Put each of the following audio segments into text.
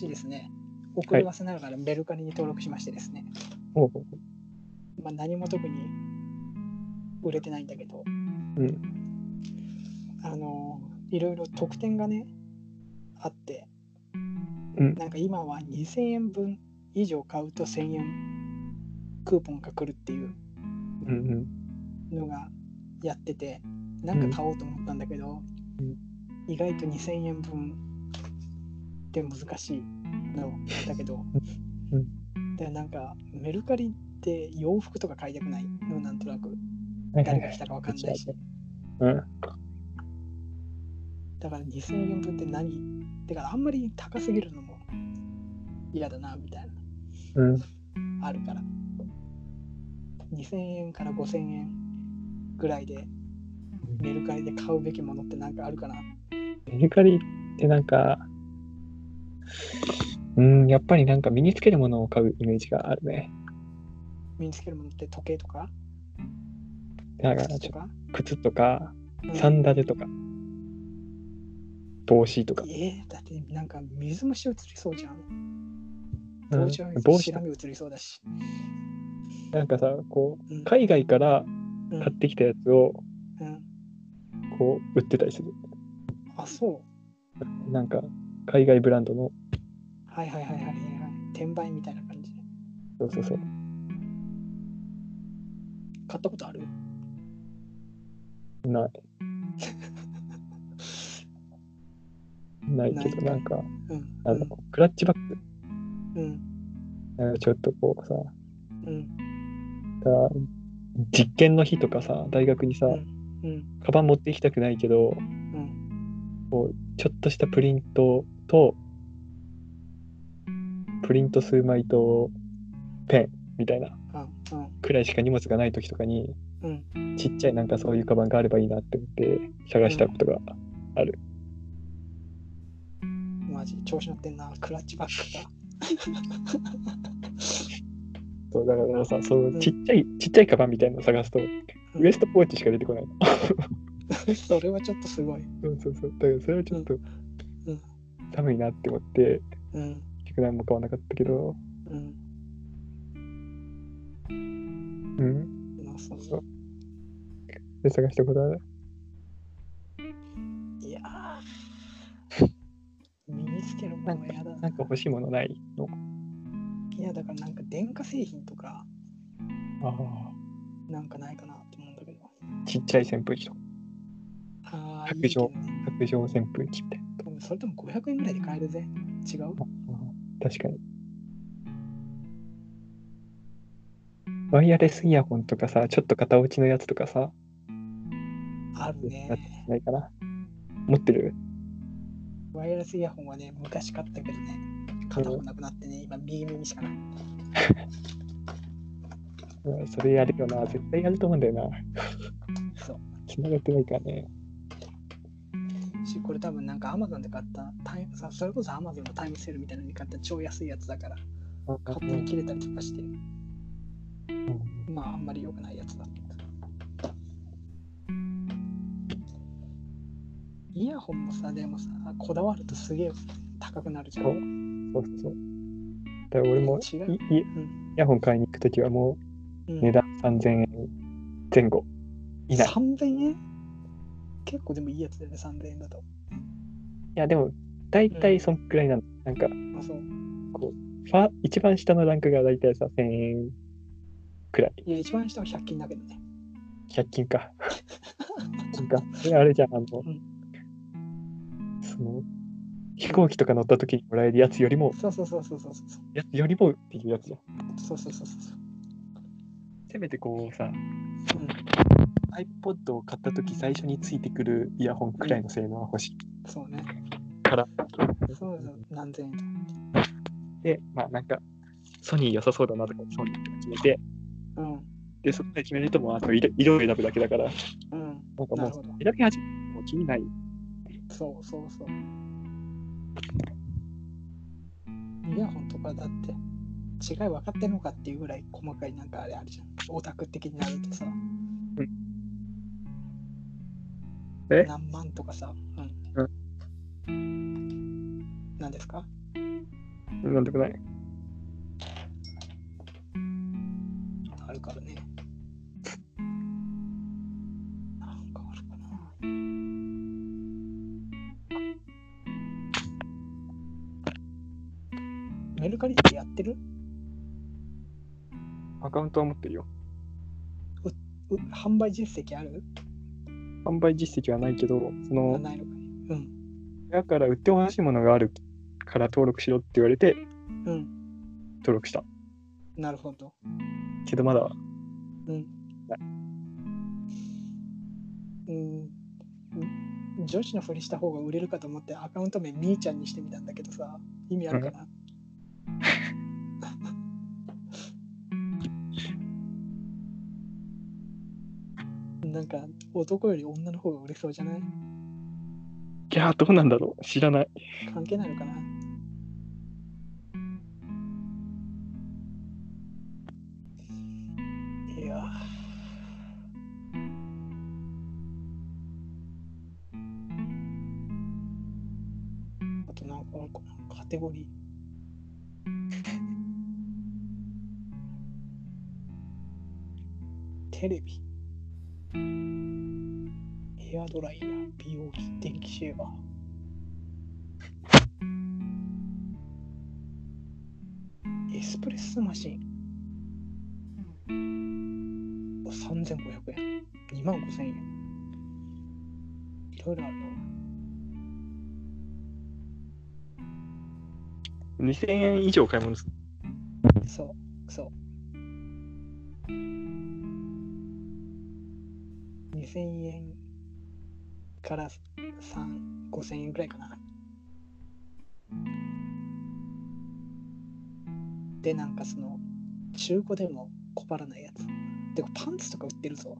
私ですね、送り忘れながらメルカリに登録しましてですね、ほうほまあ、何も特に売れてないんだけど、う。うん。あの、いろいろ特典がね、あって、うん。なんか今は2000円分以上買うと1000円クーポンが来るっていう。のがやってて、なんか買おうと思ったんだけど、うん。意外と2000円分って難しいのだけど、うん。でなんかメルカリって洋服とか買いたくないのなんとなく。誰が来たかわかんないし。うん。だから2000円分って何？てかあんまり高すぎるのも嫌だなみたいうん。なあるから。2000円から5000円ぐらいでメルカリで買うべきものってなんかあるかな？メルカリってなんか、うん、やっぱりなんか身につけるものを買うイメージがあるね。身につけるものって時計とか？だからちょ靴とか、靴とか、うんサンダルとか、帽子とか。えー、だってなんか水虫映りそうじゃん。うん帽子は帽子白目映りそうだし。なんかさ、こう海外からうん買ってきたやつを、うん、こう、売ってたりする。あ、そう。なんか、海外ブランドの、はいはいはいはいはいはい。転売みたいな感じで。そうそうそう。買ったことある？ない。ないけど、なんか、うん。あの、クラッチバッグ、うん。なんかちょっとこうさ、うん。が実験の日とかさ、大学にさ、うん。うん。カバン持って行きたくないけど、うん。ちょっとしたプリントと、プリント数枚とペンみたいなうん。くらいしか荷物がない時とかに、うん。ちっちゃいなんかそういうカバンがあればいいなって思って探したことが、マジ、調子乗ってんな。クラッチバッグだ。そうだからさ、そううんちっちゃい、ちっちゃいカバンみたいなの探すと、ウエストポーチしか出てこないの。それはちょっとすごい。そうそうそう。だからそれはちょっとうん寒いなって思って、うん。結局何も買わなかったけど、うん。うん。まあ、そうそうで、探したことある？いやー 身につけるものだなんか欲しいものないの？いやだからなんか電化製品とかああ。なんかないかなと思うんだけどちっちゃい扇風機とか、ああ白状いいけどね白状扇風機みたいな。でもそれとも500円ぐらいで買えるぜ違う？確かに。ワイヤレスイヤホンとかさ、ちょっと型落ちのやつとかさ、あるねないかな。持ってる？ワイヤレスイヤホンはね昔買ったけどね片方なくなってね今右耳しかない うんそれやるよな。絶対やると思うんだよな。そう 繋がってないからね。しこれ多分なんか Amazon で買ったタイムさそれこそ Amazon のタイムセールみたいなのに買った超安いやつだから勝手に切れたりとかして。まああんまり良くないやつだった。イヤホンもさでもさこだわるとすげえ高くなるじゃそん。そう。そうそう。だから俺も違う？イヤホン買いに行くときはもう値段3000円前後。以内。い3000円？結構でもいいやつだよね3000円だとや、でも、大体そんくらいなの。なんか、あそうファ一番下のランクが大体さ、1000円くらい。いや一番下は100均だけどね100均か。100均か。あれじゃん、あの、んその、飛行機とか乗った時にもらえるやつよりも、そうそうそうそうそうそうやつよりもっていうやつじゃん。そうそうそうそうせめてこうさ、うん iPod を買った時最初についてくるイヤホンくらいの性能は欲しい。そうね。から。そうそう。何千円。とで、まあなんか、ソニー良さそうだなとか、ソニーとか決めて、うん。で、そこで決めるともうあと色色を選ぶだけだから、うん。なんかもうなるほど。選び始めてもう気にない。そうそうそう。イヤホンとかだって違い分かってんのかっていうぐらい細かいなんかあれあるじゃん。オタク的になるとさえ？何万とかさ、うんか？なんでもない。あるからね。なんかあるかな。メルカリってやってる？アカウントは持ってるよ。う販売実績ある？販売実績はないけど、そあの、ないのかいうん。だから売ってほしいものがあるから登録しろって言われてうん。登録した。なるほど。けどまだ、うん。うん。女子のふりした方が売れるかと思ってアカウント名みーちゃんにしてみたんだけどさ、意味あるかな、なんか男より女の方が売れそうじゃない？いやー、どうなんだろう。知らない。関係ないのかな？いや。あとなんかあるかなカテゴリー。テレビドライヤー美容機電気シェーバーエスプレッソマシン。3500円。2万5000円。いろいろあるな。2000円以上買い物する。そう、そう。2000円から3、5000円くらいかな。で、なんかその、中古でも小腹ないやつ。でもパンツとか売ってるぞ。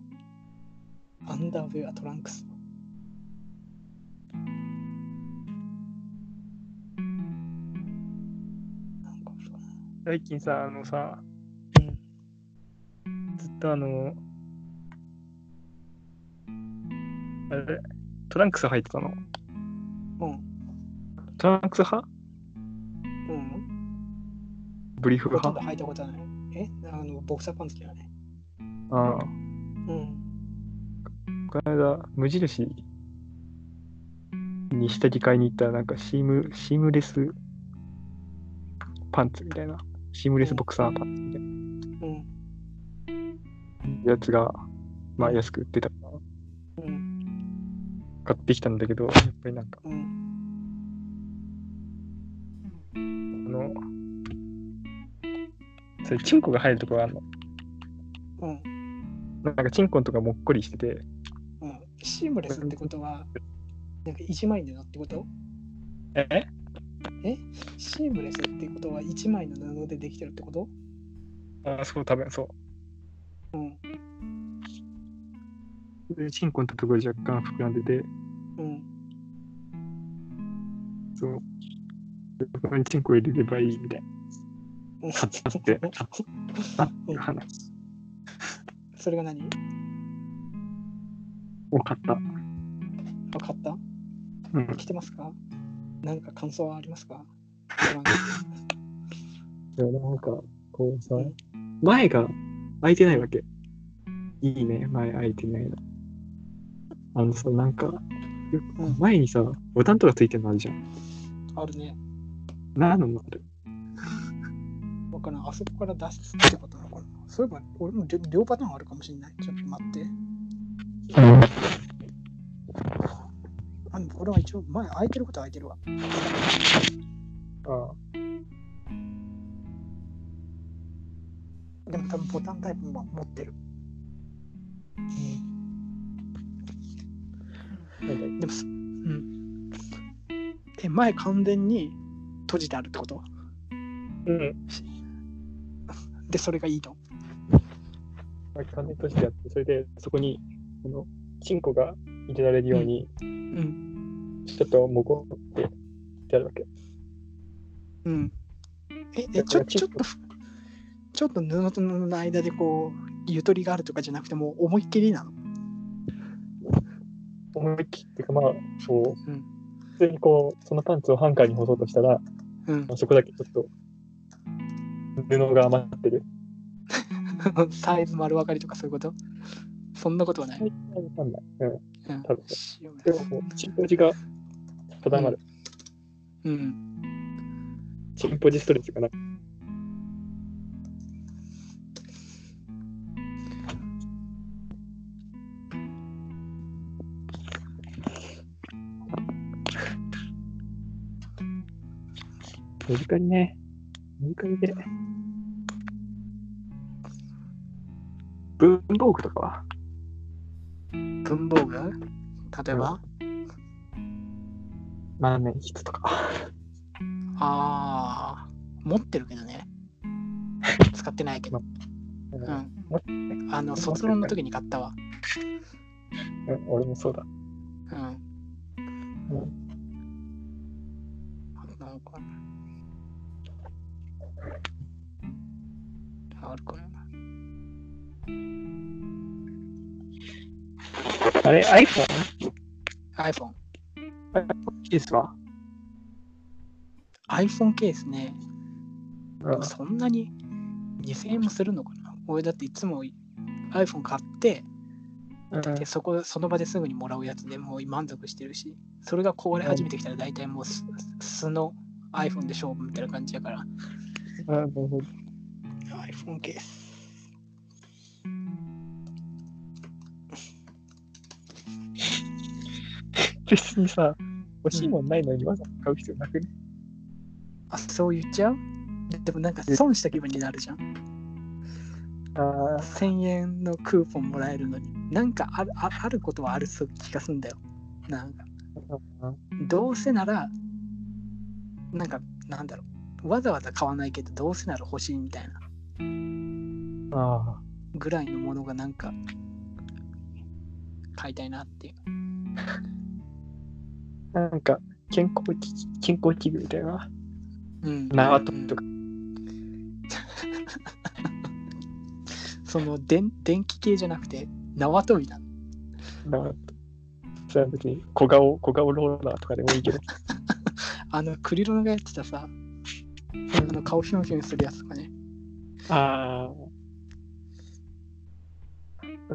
アンダーウェア、トランクス。なんかあるかな。最近さ、あのさ、うん。ずっとあの、あれ、トランクス履いてたの？うん。トランクス派？うん。ブリーフほとんど派履いたことない。え？あの、ボクサーパンツだよね。ああ。うん。この間、無印に下着買いに行ったら、なんかシーム、シームレスパンツみたいな。シームレスボクサーパンツみたいうん。なやつが、まあ安く売ってた。買ってきたんだけど、やっぱりなんか、うん。あの、それ、チンコが入るところあるの。うん。なんかチンコのとかもっこりしてて、うん。シームレスってことは、なんか一枚布ってこと？え？シームレスってことは一枚の布でできてるってこと？あ、そう、多分そう。うん。で、チンコのところ若干膨らんでて、うん。そう。でそこにチンコ入れればいいみたいな。うん買ったって、買ったっていう話それが何？を買った。分かった？うん。来てますか？何か感想はありますか？でもなんか、こうさうん、前が空いてないわけ。いいね、前空いてないの。あのさ、なんか、よくうん前にさ、ボタンとかついてるのあるじゃん。あるね。何のあるわからん。あそこから脱出ってことなのかな？そういえば、俺も両両パターンあるかもしれない。ちょっと待って。あでも俺は一応前空いてることは空いてるわ。あでも多分ボタンタイプも持ってる。なんだでもす、うん。え、前完全に閉じてあるってこと？うん。で、それがいいと。まあ、完全閉じてあって、それでそこに、この、チンコが入れられるように、うん。ちょっともごってやるわけ。うん。え、えだちょちょっとふ、ちょっと布と布の間でこう、ゆとりがあるとかじゃなくて、もう思いっきりなの？思いっきりっていうか、まあ、そう、うん。普通にこう、そのパンツをハンカーに干そうとしたら、うんまあ、そこだけちょっと布が余ってる。サイズ丸分かりとかそういうこと？そんなことはない。わかんない。うん。うん多分塩でもチンポジが定まる。うん。チンポジストレッチかな。メルカリね。メルカリで。文房具とかは？文房具？例えば、万年筆とか。ああ、持ってるけどね。使ってないけど。うんうん。あの、卒論の時に買ったわ。うん、俺もそうだ。うん。うんなんか。あるかな。あれ、iPhone? iPhone。ケースは？iPhone ケースね。うんそんなに2000円もするのかな？俺だっていつも iPhone 買って、でそこその場ですぐにもらうやつでもう満足してるし、それが壊れ始めてきたら大体もう素素の iPhone で勝負みたいな感じやから、うんなるほど iPhone ケース。別にさ、欲しいもんないのにわざわざ買う必要なくね？あ、そう言っちゃう？ででもなんか損した気分になるじゃん。ああ、1000円のクーポンもらえるのに、なんかあるああることはある気がすんだよ。なんか、どうせなら、なんか、なんだろう、わざわざ買わないけど、どうせなら欲しいみたいなぐらいのものがなんか、買いたいなっていう。なんか、健康機器、健康器具みたいな。うん。縄跳びとか。その電電気系じゃなくて、縄跳びなの？縄それは別に小顔、小顔ローラーとかでもいいけど。あの、クリロナがやってたさ、あの顔ヒョンヒョンするやつとかね。ああ。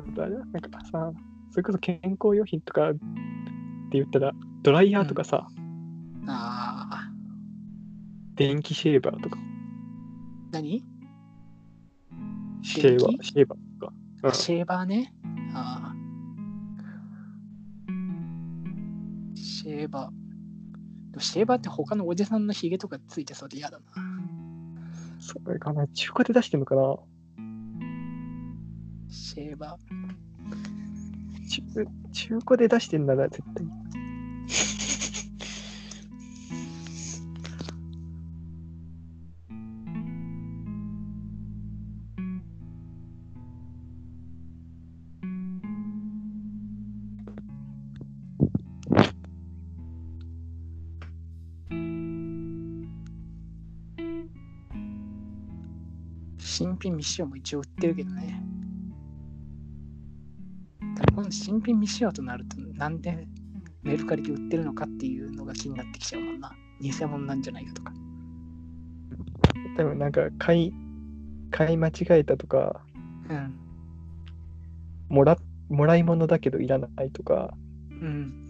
だなんかさ、それこそ健康用品とかって言ったら、ドライヤーとかさ、ああ、電気シェーバーとか、何？シェーバー、シェーバーとか。うんシェーバーね。ああ。シェーバー。でもシェーバーって他のおじさんのヒゲとかついてそうで嫌だな。それかな、中古で出してんのかなシェーバ中中古で出してんなら絶対。ー。新品未使用も一応売ってるけどね。ただ今度新品未使用となると、なんでメルカリで売ってるのかっていうのが気になってきちゃうもんな。偽物なんじゃないかとか。多分なんか買い、買い間違えたとか、うん。もら、もらい物だけどいらないとか、うん。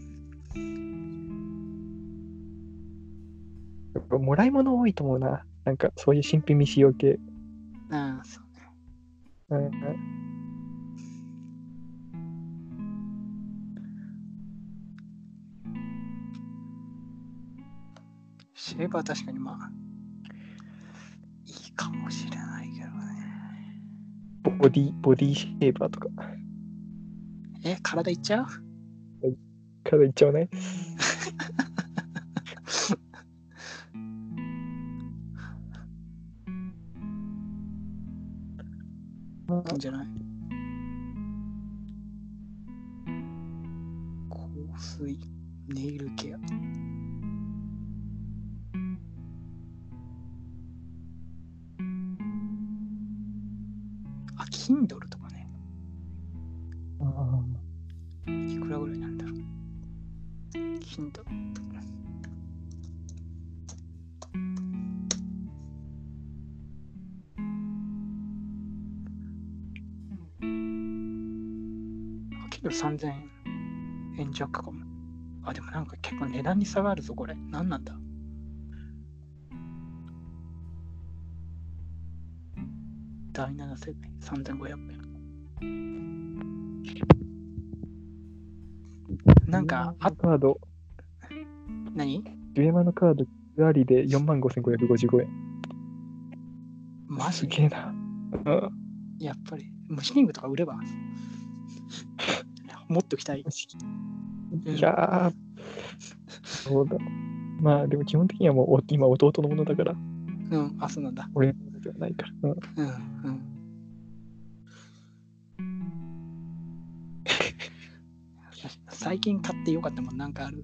やっぱもらい物多いと思うな。なんかそういう新品未使用系。ああ、そうね。うん、シェーバー確かにまあ、いいかもしれないけどね。ボディ、ボディシェーバーとか。え、体いっちゃう？からいっちゃわないいいんじゃない？3000円弱かも。あ、でもなんか結構値段に差があるぞ、これ。何なんだ？第7世代3500円。なんか、あカード、何？デュエマのカード、ありで45,555円。マジ？すげえな。うんやっぱり、虫リングとか売れば？持っておきたい。いやー、そうだ。まあでも基本的にはもうお今弟のものだから、うん、あ、そうなんだ。俺のものではないから。うん、うん、うん。最近買ってよかったもんなんかある？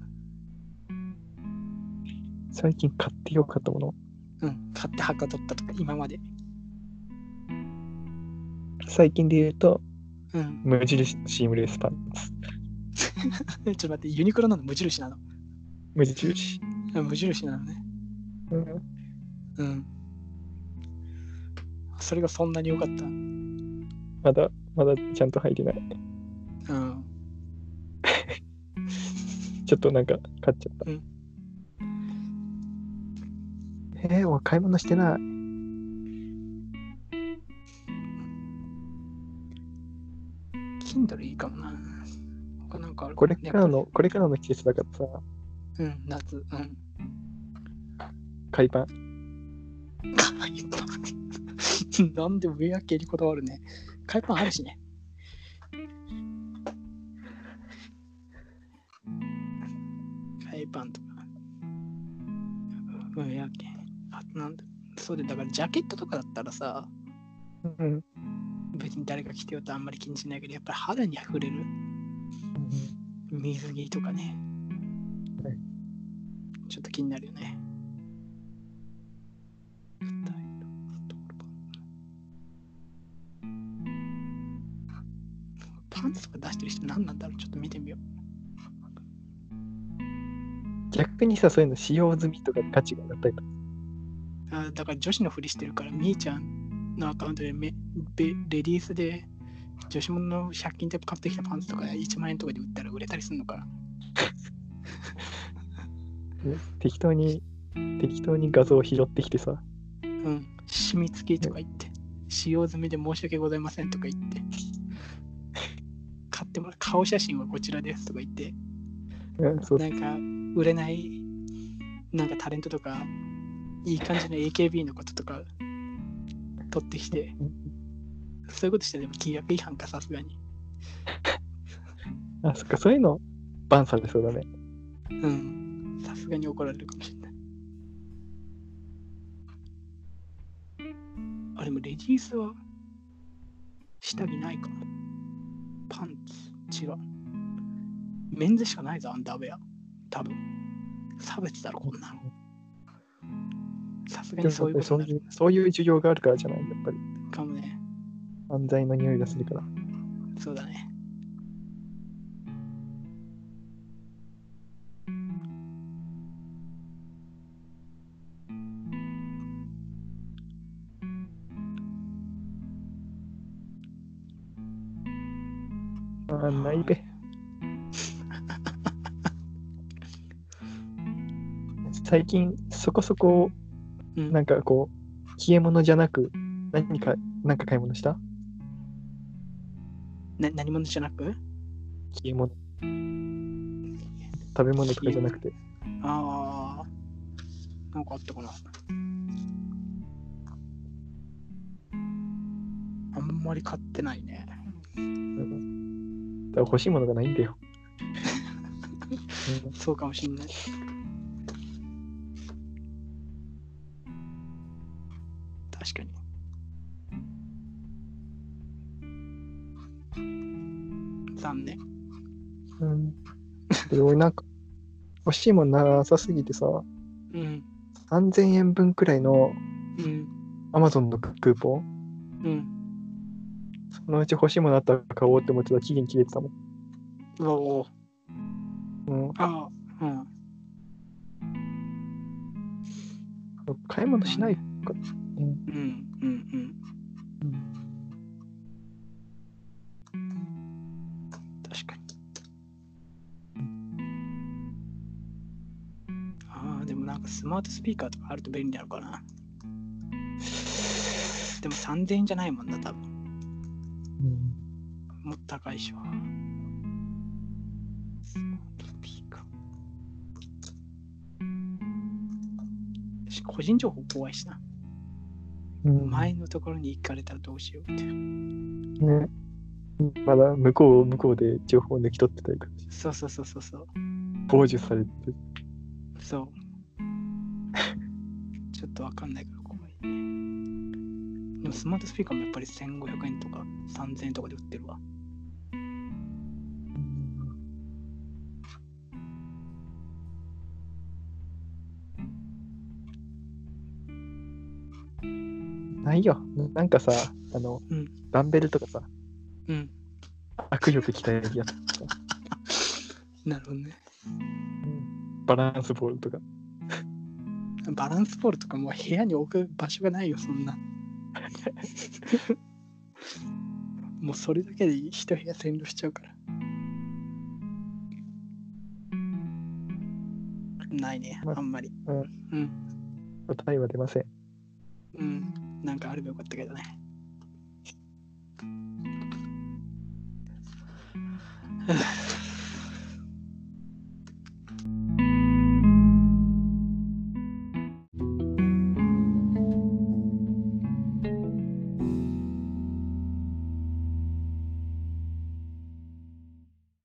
最近買ってよかったもの？うん、買ってはかどったとか、今まで。最近で言うと、うん。無印のシームレスパンツ。ちょっと待って、ユニクロなの無印なの？無印。あ無印なのね。うん、うん。それがそんなに良かった？まだ、まだちゃんと入ってない。うん。ちょっとなんか買っちゃった。うんえー、俺買い物してない。Kindle いいかもな。他なんかあるこれからの、これからの季節だからさ、うん、夏。うん。海パン。海パン。なんでウェア系にこだわるね。海パンあるしね。海パンとか。ウェア系。あとなんだ。そうで、だからジャケットとかだったらさ、うん。別に誰が着てようとあんまり気にしないけど、やっぱり肌に触れる水着とかねはい。ちょっと気になるよね。パンツとか出してる人何なんだろう？ちょっと見てみよう。逆にさ、そういうの使用済みとか価値が上がったりとか。あだから女子のふりしてるから、みーちゃんのアカウントでめべレディースで女子物の100均で買ってきたパンツとか1万円とかで売ったら売れたりするのかな。適当に、適当に画像を拾ってきてさ、うん。染み付きとか言って、使用済みで申し訳ございませんとか言って、買ってもらう、顔写真はこちらですとか言って、うん、そうなんか売れない、なんかタレントとか、いい感じの AKB のこととか、取ってきて、そういうことしてでも契約違反か、さすがに。あ、そっか、そういうの、バンされそうだね。うん。さすがに怒られるかもしれない。あ、でもレディースは下着ないかも。パンツ違う。メンズしかないぞ、アンダーウェア。多分。差別だろ、こんなの。さすがにそういうことになるそういう、そういう需要があるからじゃない、やっぱり。かもね。犯罪の匂いがするから。そうだね。あー、ないべ。最近、そこそこ、うんなんかこう、消え物じゃなく、何か、なんか買い物した？な何者じゃなく？消え物。食べ物とかじゃなくて。ああ。なんかあったかな。あんまり買ってないね。だから欲しいものがないんだよ。うんそうかもしんない。なんか、欲しいもんなさすぎてさ、うん。3000円分くらいのうん。Amazon のクーポン、うん。そのうち欲しいものあったら買おうって思ってたら期限切れてたもん。おうん、ああ。うん。買い物しないか。うんうん。うん。うん。スマートスピーカーとかあると便利なのかな？でも3000円じゃないもんな、多分。うん。もっと高いしわ。スマートスピーカー。し個人情報怖いしな。うん、前のところに行かれたらどうしようって。ね。まだ向こう、向こうで情報を抜き取ってたりそうそうそうそうそう。傍受されて、そう。ちょっとわかんないから怖いね。でもスマートスピーカーもやっぱり1500円とか3000円とかで売ってるわ。ないよ。なんかさ、あの、うんダンベルとかさ、うん。握力鍛えるやつとか、なるほどね。バランスボールとか。バランスボールとかもう部屋に置く場所がないよ、そんな。もうそれだけで一部屋占領しちゃうから。ないね、まああんまり。うんうん。答えは出ません。うん。なんかあればよかったけどね。